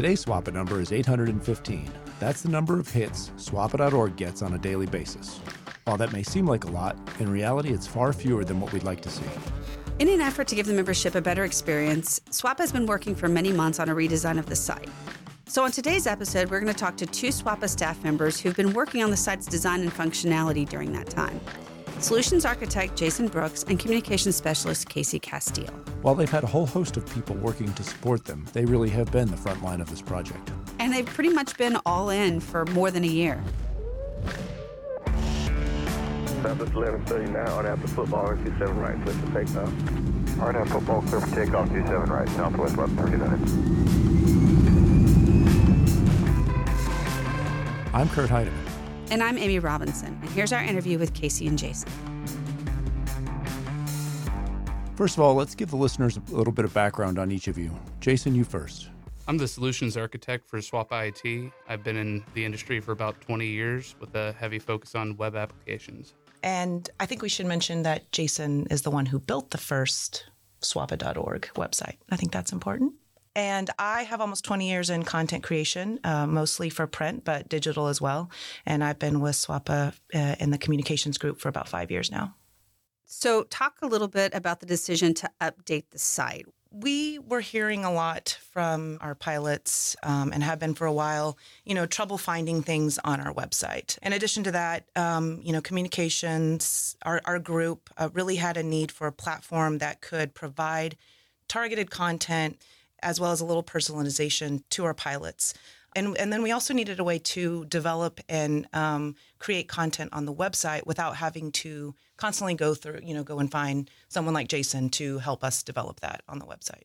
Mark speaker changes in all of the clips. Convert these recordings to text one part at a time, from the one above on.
Speaker 1: Today's SWAPA number is 815. That's the number of hits SWAPA.org gets on a daily basis. While that may seem like a lot, in reality it's far fewer than what we'd like to see.
Speaker 2: In an effort to give the membership a better experience, SWAPA has been working for many months on a redesign of the site. So, on today's episode, we're going to talk to two SWAPA staff members who've been working on the site's design and functionality during that time solutions architect Jason Brooks and communications specialist Casey Casteel.
Speaker 1: While they've had a whole host of people working to support them, they really have been the front line of this project.
Speaker 2: And they've pretty much been all in for more than a year.
Speaker 3: Southwest 1130 now, hard after football, R27 right, clear for takeoff. Hard after football, clear for takeoff, 27 right, southwest 1130 minutes.
Speaker 1: I'm Kurt Heidemann.
Speaker 2: And I'm Amy Robinson. And here's our interview with Casey and Jason.
Speaker 1: First of all, let's give the listeners a little bit of background on each of you. Jason, you first.
Speaker 4: I'm the solutions architect for SWAPA IT. I've been in the industry for about 20 years with a heavy focus on web applications.
Speaker 5: And I think we should mention that Jason is the one who built the first swapa.org website. I think that's important. And I have almost 20 years in content creation, uh, mostly for print, but digital as well. And I've been with SWAPA uh, in the communications group for about five years now.
Speaker 2: So, talk a little bit about the decision to update the site.
Speaker 5: We were hearing a lot from our pilots um, and have been for a while, you know, trouble finding things on our website. In addition to that, um, you know, communications, our, our group uh, really had a need for a platform that could provide targeted content as well as a little personalization to our pilots. And, and then we also needed a way to develop and um, create content on the website without having to constantly go through, you know, go and find someone like Jason to help us develop that on the website.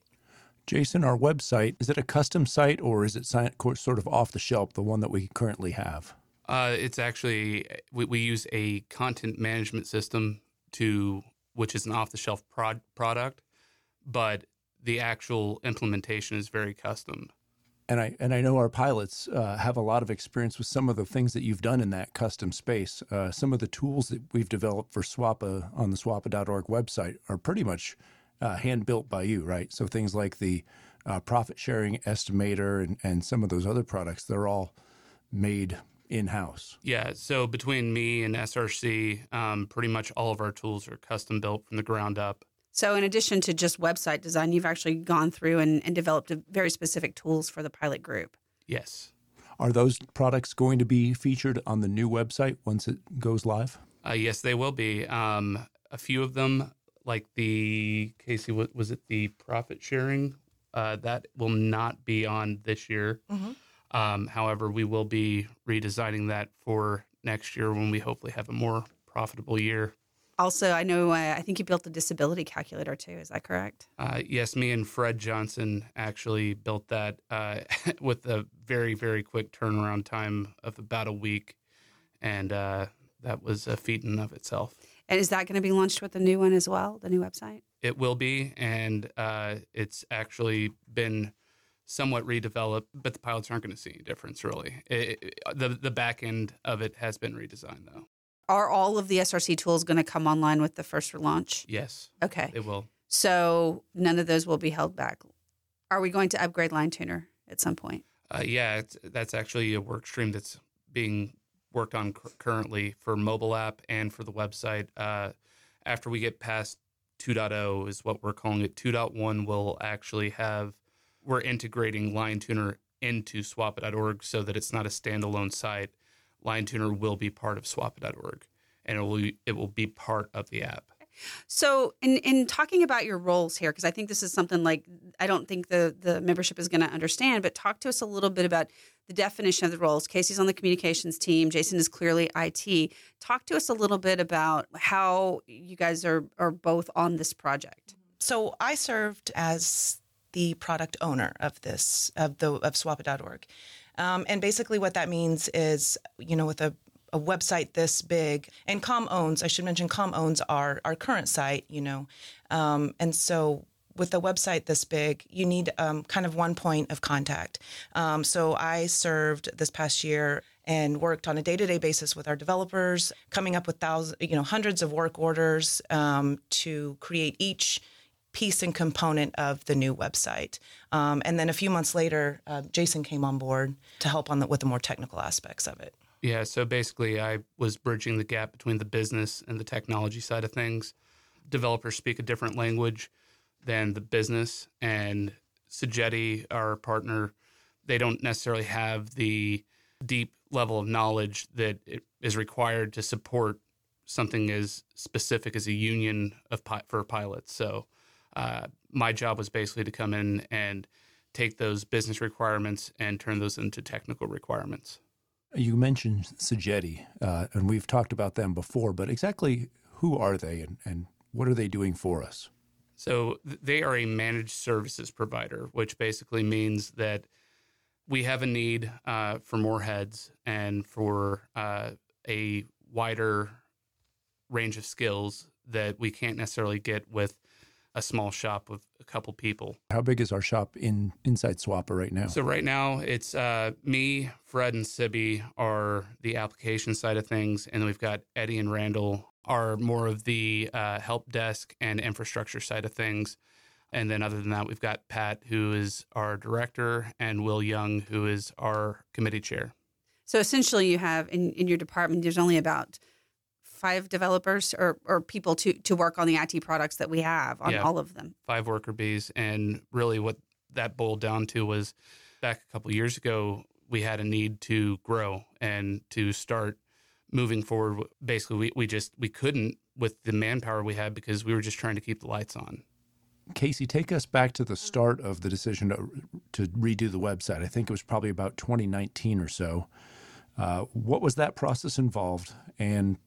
Speaker 1: Jason, our website, is it a custom site or is it sort of off the shelf, the one that we currently have?
Speaker 4: Uh, it's actually, we, we, use a content management system to, which is an off the shelf prod, product, but the actual implementation is very custom.
Speaker 1: And I and I know our pilots uh, have a lot of experience with some of the things that you've done in that custom space. Uh, some of the tools that we've developed for SWAPA on the SWAPA.org website are pretty much uh, hand built by you, right? So things like the uh, profit sharing estimator and, and some of those other products, they're all made in house.
Speaker 4: Yeah. So between me and SRC, um, pretty much all of our tools are custom built from the ground up.
Speaker 2: So, in addition to just website design, you've actually gone through and, and developed very specific tools for the pilot group.
Speaker 4: Yes.
Speaker 1: Are those products going to be featured on the new website once it goes live?
Speaker 4: Uh, yes, they will be. Um, a few of them, like the Casey, was it the profit sharing? Uh, that will not be on this year. Mm-hmm. Um, however, we will be redesigning that for next year when we hopefully have a more profitable year
Speaker 2: also, I know uh, I think you built a disability calculator too. Is that correct?
Speaker 4: Uh, yes, me and Fred Johnson actually built that uh, with a very very quick turnaround time of about a week, and uh, that was a feat in of itself.
Speaker 2: And is that going to be launched with the new one as well, the new website?
Speaker 4: It will be, and uh, it's actually been somewhat redeveloped, but the pilots aren't going to see any difference really. It, it, the the back end of it has been redesigned though.
Speaker 2: Are all of the SRC tools going to come online with the first launch?
Speaker 4: Yes.
Speaker 2: Okay.
Speaker 4: It will.
Speaker 2: So none of those will be held back. Are we going to upgrade Line Tuner at some point?
Speaker 4: Uh, yeah, that's actually a work stream that's being worked on currently for mobile app and for the website. Uh, after we get past 2.0 is what we're calling it. 2.1 will actually have we're integrating Line Tuner into swapa.org so that it's not a standalone site Line Tuner will be part of swapa.org and it will it will be part of the app.
Speaker 2: So, in in talking about your roles here, because I think this is something like I don't think the the membership is going to understand, but talk to us a little bit about the definition of the roles. Casey's on the communications team. Jason is clearly IT. Talk to us a little bit about how you guys are are both on this project.
Speaker 5: So, I served as the product owner of this of the of swapa.org. Um, and basically, what that means is, you know, with a, a website this big, and Com owns, I should mention, Com owns our, our current site, you know. Um, and so with a website this big, you need um, kind of one point of contact. Um, so I served this past year and worked on a day-to-day basis with our developers, coming up with thousands, you know, hundreds of work orders um, to create each piece and component of the new website. Um, and then a few months later, uh, Jason came on board to help on the, with the more technical aspects of it.
Speaker 4: Yeah, so basically, I was bridging the gap between the business and the technology side of things. Developers speak a different language than the business, and Sogeti, our partner, they don't necessarily have the deep level of knowledge that is required to support something as specific as a union of for pilots. So uh, my job was basically to come in and take those business requirements and turn those into technical requirements.
Speaker 1: You mentioned Sogeti, uh, and we've talked about them before, but exactly who are they and, and what are they doing for us?
Speaker 4: So they are a managed services provider, which basically means that we have a need uh, for more heads and for uh, a wider range of skills that we can't necessarily get with a small shop with a couple people.
Speaker 1: How big is our shop in inside SWAPA right now?
Speaker 4: So right now it's uh, me, Fred, and Sibby are the application side of things, and then we've got Eddie and Randall are more of the uh, help desk and infrastructure side of things. And then other than that, we've got Pat, who is our director, and Will Young, who is our committee chair.
Speaker 2: So essentially, you have in, in your department, there's only about five developers or, or people to, to work on the IT products that we have on yeah, all of them.
Speaker 4: Five worker bees. And really, what that boiled down to was back a couple years ago, we had a need to grow and to start moving forward. Basically, we, we just we couldn't with the manpower we had because we were just trying to keep the lights on.
Speaker 1: Casey, take us back to the start of the decision to, to redo the website. I think it was probably about 2019 or so. Uh, what was that process involved? And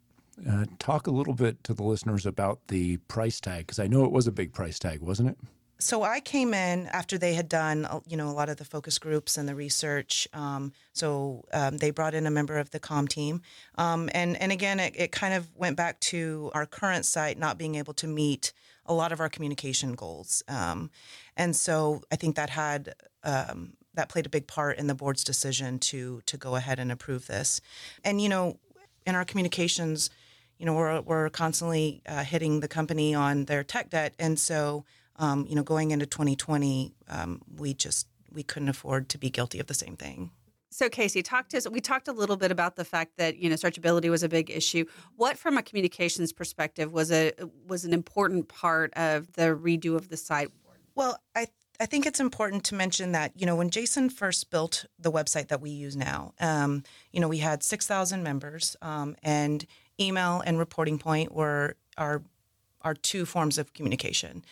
Speaker 1: uh, talk a little bit to the listeners about the price tag because I know it was a big price tag, wasn't it?
Speaker 5: So I came in after they had done, uh, you know, a lot of the focus groups and the research. Um, so um, they brought in a member of the com team, um, and and again, it, it, kind of went back to our current site not being able to meet a lot of our communication goals, um, and so I think that had um, that played a big part in the board's decision to to go ahead and approve this. And you know, in our communications you know, we're, we're constantly uh, hitting the company on their tech debt. And so, um, you know, going into 2020, um, we just, we couldn't afford to be guilty of the same thing.
Speaker 2: So Casey, talk to us. We talked a little bit about the fact that you know searchability was a big issue. What, from a communications perspective, was a was an important part of the redo of the site?
Speaker 5: Well, I I think it's important to mention that you know when Jason first built the website that we use now, um, you know we had six thousand members, um, and email and reporting point were our our two forms of communication.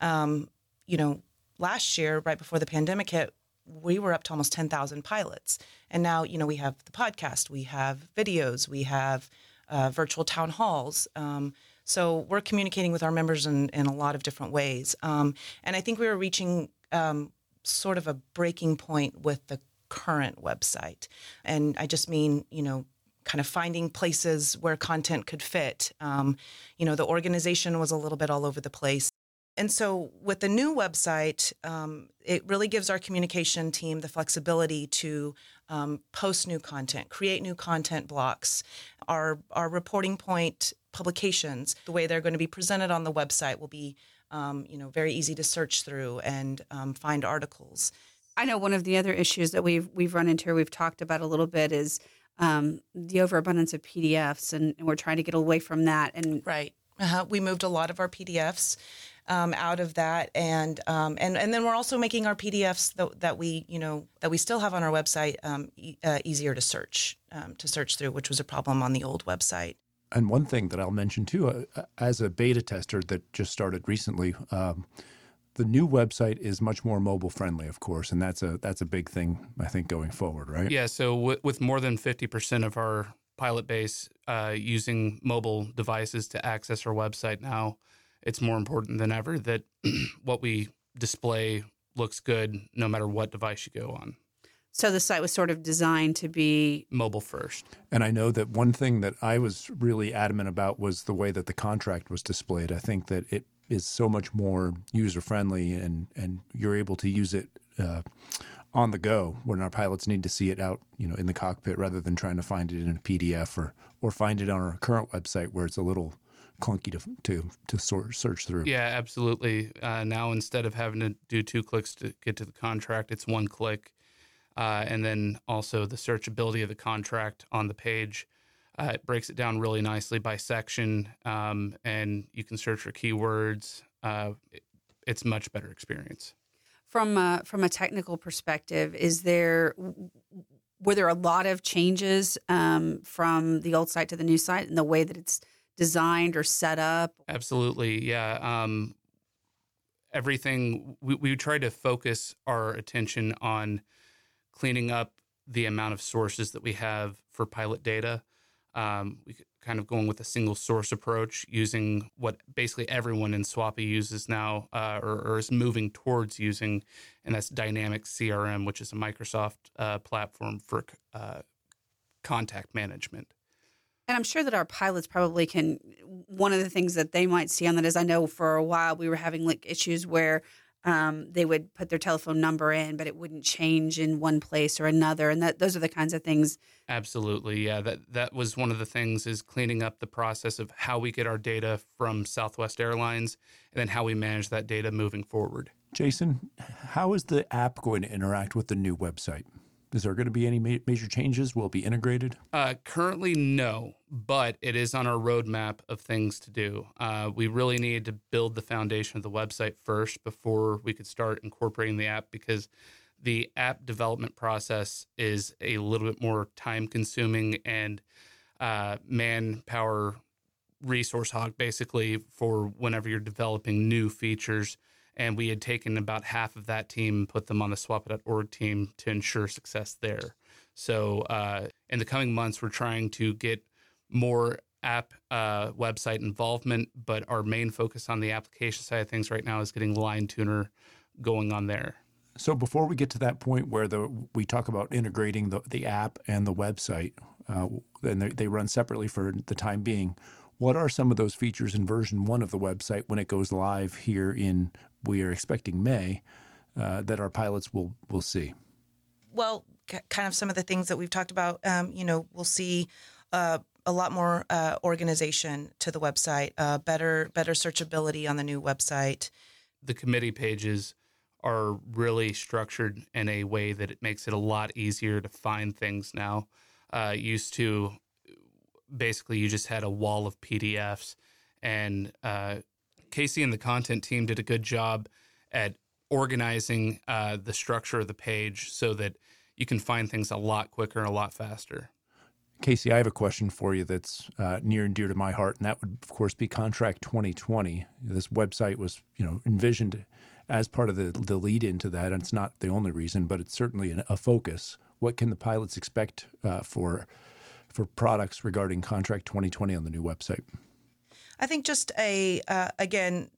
Speaker 5: Um, you know, last year, right before the pandemic hit, we were up to almost 10,000 pilots. And now, you know, we have the podcast, we have videos, we have uh, virtual town halls. Um, so we're communicating with our members in, in a lot of different ways. Um, and I think we were reaching um, sort of a breaking point with the current website. And I just mean, you know, kind of finding places where content could fit. Um, you know, the organization was a little bit all over the place. And so, with the new website, um, it really gives our communication team the flexibility to um, post new content, create new content blocks. Our our reporting point publications, the way they're going to be presented on the website, will be um, you know very easy to search through and um, find articles.
Speaker 2: I know one of the other issues that we've we've run into, we've talked about a little bit, is um, the overabundance of PDFs, and, and, we're trying to get away from that. And
Speaker 5: right, uh-huh. we moved a lot of our PDFs um, out of that, and um, and and then we're also making our PDFs that, that we you know that we still have on our website um, e- uh, easier to search um, to search through, which was a problem on the old website.
Speaker 1: And one thing that I'll mention too, uh, as a beta tester that just started recently um, the new website is much more mobile friendly, of course, and that's a that's a big thing I think going forward, right?
Speaker 4: Yeah. So w- with more than fifty percent of our pilot base uh, using mobile devices to access our website now, it's more important than ever that what we display looks good no matter what device you go on.
Speaker 2: So the site was sort of designed to be
Speaker 4: mobile first.
Speaker 1: And I know that one thing that I was really adamant about was the way that the contract was displayed. I think that it is so much more user friendly and and you're able to use it uh, on the go when our pilots need to see it out you know in the cockpit rather than trying to find it in a PDF or or find it on our current website where it's a little clunky to to to sort search through.
Speaker 4: Yeah, absolutely. Uh, now instead of having to do two clicks to get to the contract, it's one click, uh, and then also the searchability of the contract on the page. Uh, it breaks it down really nicely by section, um, and you can search for keywords. Uh, it, it's much better experience.
Speaker 2: From a, from a technical perspective, is there were there a lot of changes um, from the old site to the new site in the way that it's designed or set up?
Speaker 4: Absolutely, yeah. Um, everything we, we try to focus our attention on cleaning up the amount of sources that we have for pilot data. Um, we kind of going with a single source approach, using what basically everyone in SWAPA uses now, uh, or, or, is moving towards using, and that's Dynamic CRM, which is a Microsoft uh, platform for uh, contact management.
Speaker 2: And I'm sure that our pilots probably can. One of the things that they might see on that is I know for a while we were having like issues where um, they would put their telephone number in, but it wouldn't change in one place or another. And that those are the kinds of things.
Speaker 4: Absolutely, yeah. That that was one of the things is cleaning up the process of how we get our data from Southwest Airlines, and then how we manage that data moving forward.
Speaker 1: Jason, how is the app going to interact with the new website? Is there going to be any ma- major changes? Will it be integrated?
Speaker 4: Uh, currently, no, but it is on our roadmap of things to do. Uh, we really need to build the foundation of the website first before we could start incorporating the app because the app development process is a little bit more time consuming and uh, manpower resource hog basically for whenever you're developing new features and we had taken about half of that team, put them on the swapa.org team to ensure success there. So uh, in the coming months, we're trying to get more app uh, website involvement, but our main focus on the application side of things right now is getting Line Tuner going on there.
Speaker 1: So before we get to that point where the we talk about integrating the, the app and the website, uh, and they run separately for the time being. What are some of those features in version one of the website when it goes live here in we are expecting May uh, that our pilots will will see?
Speaker 5: Well, c- kind of some of the things that we've talked about. Um, you know, we'll see. Uh, a lot more uh, organization to the website, uh, better better searchability on the new website.
Speaker 4: The committee pages are really structured in a way that it makes it a lot easier to find things now. Uh, used to basically you just had a wall of PDFs, and uh, Casey and the content team did a good job at organizing uh, the structure of the page so that you can find things a lot quicker and a lot faster.
Speaker 1: Casey, I have a question for you that's uh, near and dear to my heart, and that would, of course, be Contract 2020. This website was, you know, envisioned as part of the, the lead into that, and it's not the only reason, but it's certainly an, a focus. What can the pilots expect uh, for for products regarding Contract 2020 on the new website?
Speaker 5: I think just a uh, again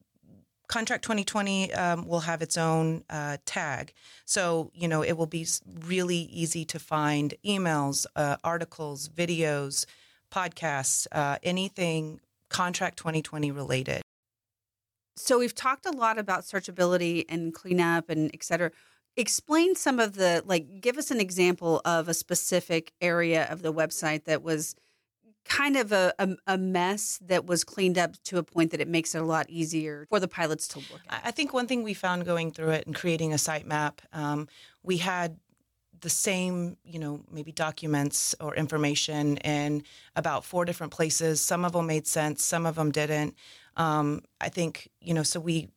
Speaker 5: contract 2020 um, will have its own uh, tag. So you know it will be really easy to find emails uh, articles videos podcasts uh, anything contract 2020 related.
Speaker 2: So we've talked a lot about searchability and cleanup and et cetera. Explain some of the like give us an example of a specific area of the website that was kind of a, a, a, mess that was cleaned up to a point that it makes it a lot easier for the pilots to look at.
Speaker 5: I think one thing we found going through it and creating a sitemap, um, we had the same, you know, maybe documents or information in about four different places. Some of them made sense, some of them didn't. Um, I think, you know, so we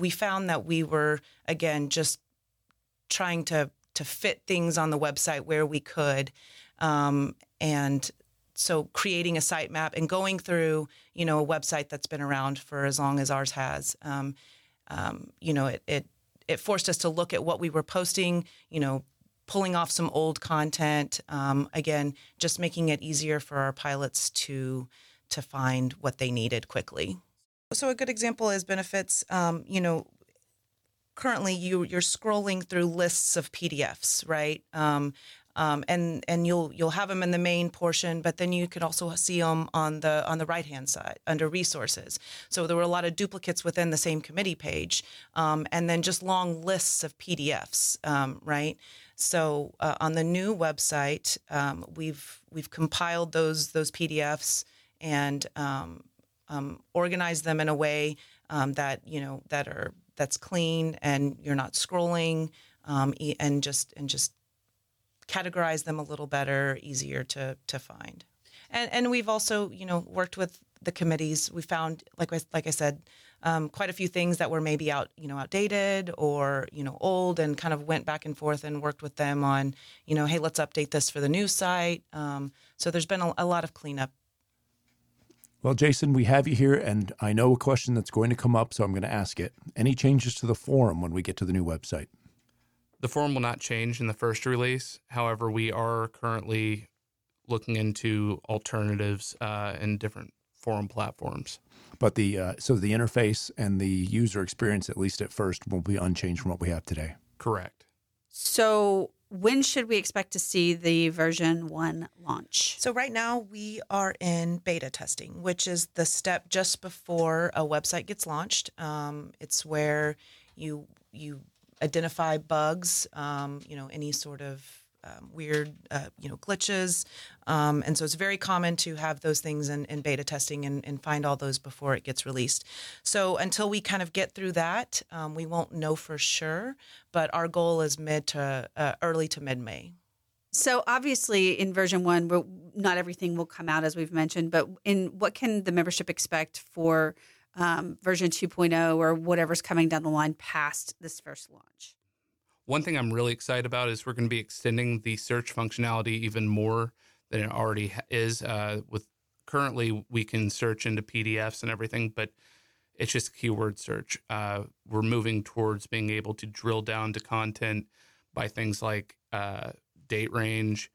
Speaker 5: we found that we were again just trying to to fit things on the website where we could. Um, and so creating a sitemap and going through you know a website that's been around for as long as ours has um, um, you know it, it it forced us to look at what we were posting you know pulling off some old content um, again just making it easier for our pilots to to find what they needed quickly. So a good example is benefits um, you know currently you you're scrolling through lists of pdfs right? Um, um, and and you'll you'll have them in the main portion, but then you could also see them on the on the right hand side under resources. So there were a lot of duplicates within the same committee page, um, and then just long lists of PDFs, um, right? So uh, on the new website, um, we've we've compiled those those PDFs and um, um, organize them in a way that you know that are that's clean and you're not scrolling and just and just categorize them a little better, easier to to find. And and we've also you know worked with the committees. We found like like I said. Um, quite a few things that were maybe out, you know, outdated or you know old, and kind of went back and forth and worked with them on, you know, hey, let's update this for the new site. Um, so there's been a, a lot of cleanup
Speaker 1: Well, Jason, we have you here, and I know a question that's going to come up, so I'm going to ask it. Any changes to the forum when we get to the new website?
Speaker 4: The form will not change in the first release. However, we are currently looking into alternatives uh, in different forum platforms.
Speaker 1: But the uh, so the interface and the user experience, at least at first, will be unchanged from what we have today.
Speaker 4: Correct.
Speaker 2: So when should we expect to see the version one launch?
Speaker 5: So right now we are in beta testing, which is the step just before a website gets launched. Um, it's where you you identify bugs, um, you know, any sort of um, weird, uh, you know, glitches, um, and so it's very common to have those things in, in beta testing and, and, find all those before it gets released. So until we kind of get through that, um, we won't know for sure. But our goal is mid to uh, early to mid May.
Speaker 2: So obviously, in version one, not everything will come out as we've mentioned. But in what can the membership expect for um, version 2.0 or whatever's coming down the line past this first launch?
Speaker 4: One thing I'm really excited about is we're going to be extending the search functionality even more than it already is. Uh, with currently, we can search into PDFs and everything, but it's just keyword search. Uh, we're moving towards being able to drill down to content by things like uh, date range,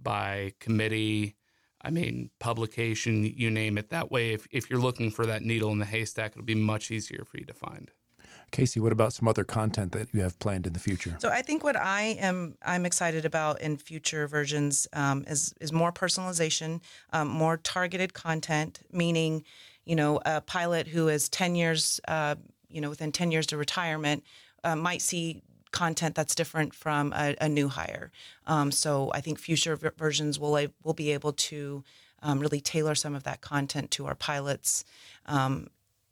Speaker 4: by committee. I mean, publication, you name it. That way, if, if you're looking for that needle in the haystack, it'll be much easier for you to find.
Speaker 1: Casey, what about some other content that you have planned in the future?
Speaker 5: So I think what I am I'm excited about in future versions um, is is more personalization, um, more targeted content. Meaning, you know, a pilot who is ten years, uh, you know, within ten years to retirement, uh, might see content that's different from a, a new hire. Um, so I think future versions will will be able to um, really tailor some of that content to our pilots, um,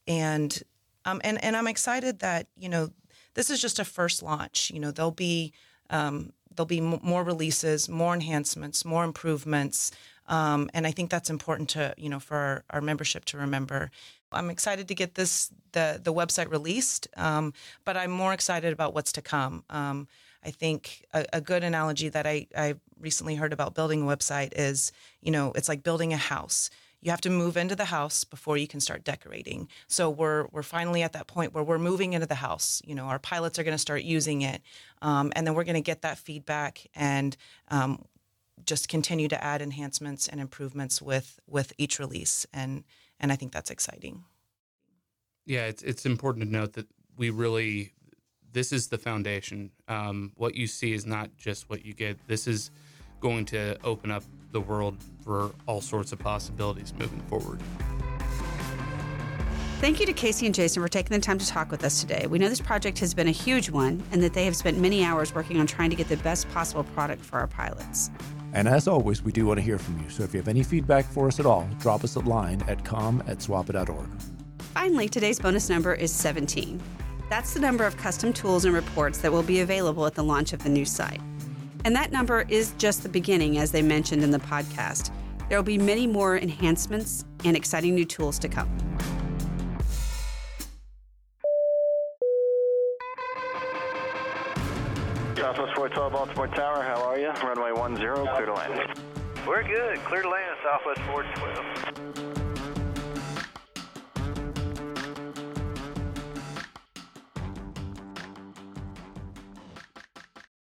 Speaker 5: and um, and and I'm excited that you know this is just a first launch. You know there'll be um, there'll be m- more releases, more enhancements, more improvements, um, and I think that's important to you know for our, our, membership to remember. I'm excited to get this the the website released, um, but I'm more excited about what's to come. Um, I think a, a, good analogy that I, I recently heard about building a website is, you know, it's like building a house you have to move into the house before you can start decorating. So we're we're finally at that point where we're moving into the house. You know, our pilots are going to start using it, um, and then we're going to get that feedback and um, just continue to add enhancements and improvements with with each release. And and I think that's exciting.
Speaker 4: Yeah, it's it's important to note that we really this is the foundation. Um, what you see is not just what you get. This is going to open up the world for all sorts of possibilities moving forward.
Speaker 2: Thank you to Casey and Jason for taking the time to talk with us today. We know this project has been a huge one and that they have spent many hours working on trying to get the best possible product for our pilots.
Speaker 1: And as always, we do want to hear from you. So if you have any feedback for us at all, drop us a line at com at swapa.org.
Speaker 2: Finally, today's bonus number is 17. That's the number of custom tools and reports that will be available at the launch of the new site. And that number is just the beginning, as they mentioned in the podcast. There will be many more enhancements and exciting new tools to come.
Speaker 3: Southwest 412 Baltimore Tower, how are you? Runway 10, clear to land.
Speaker 6: We're good. Clear to land, Southwest 412.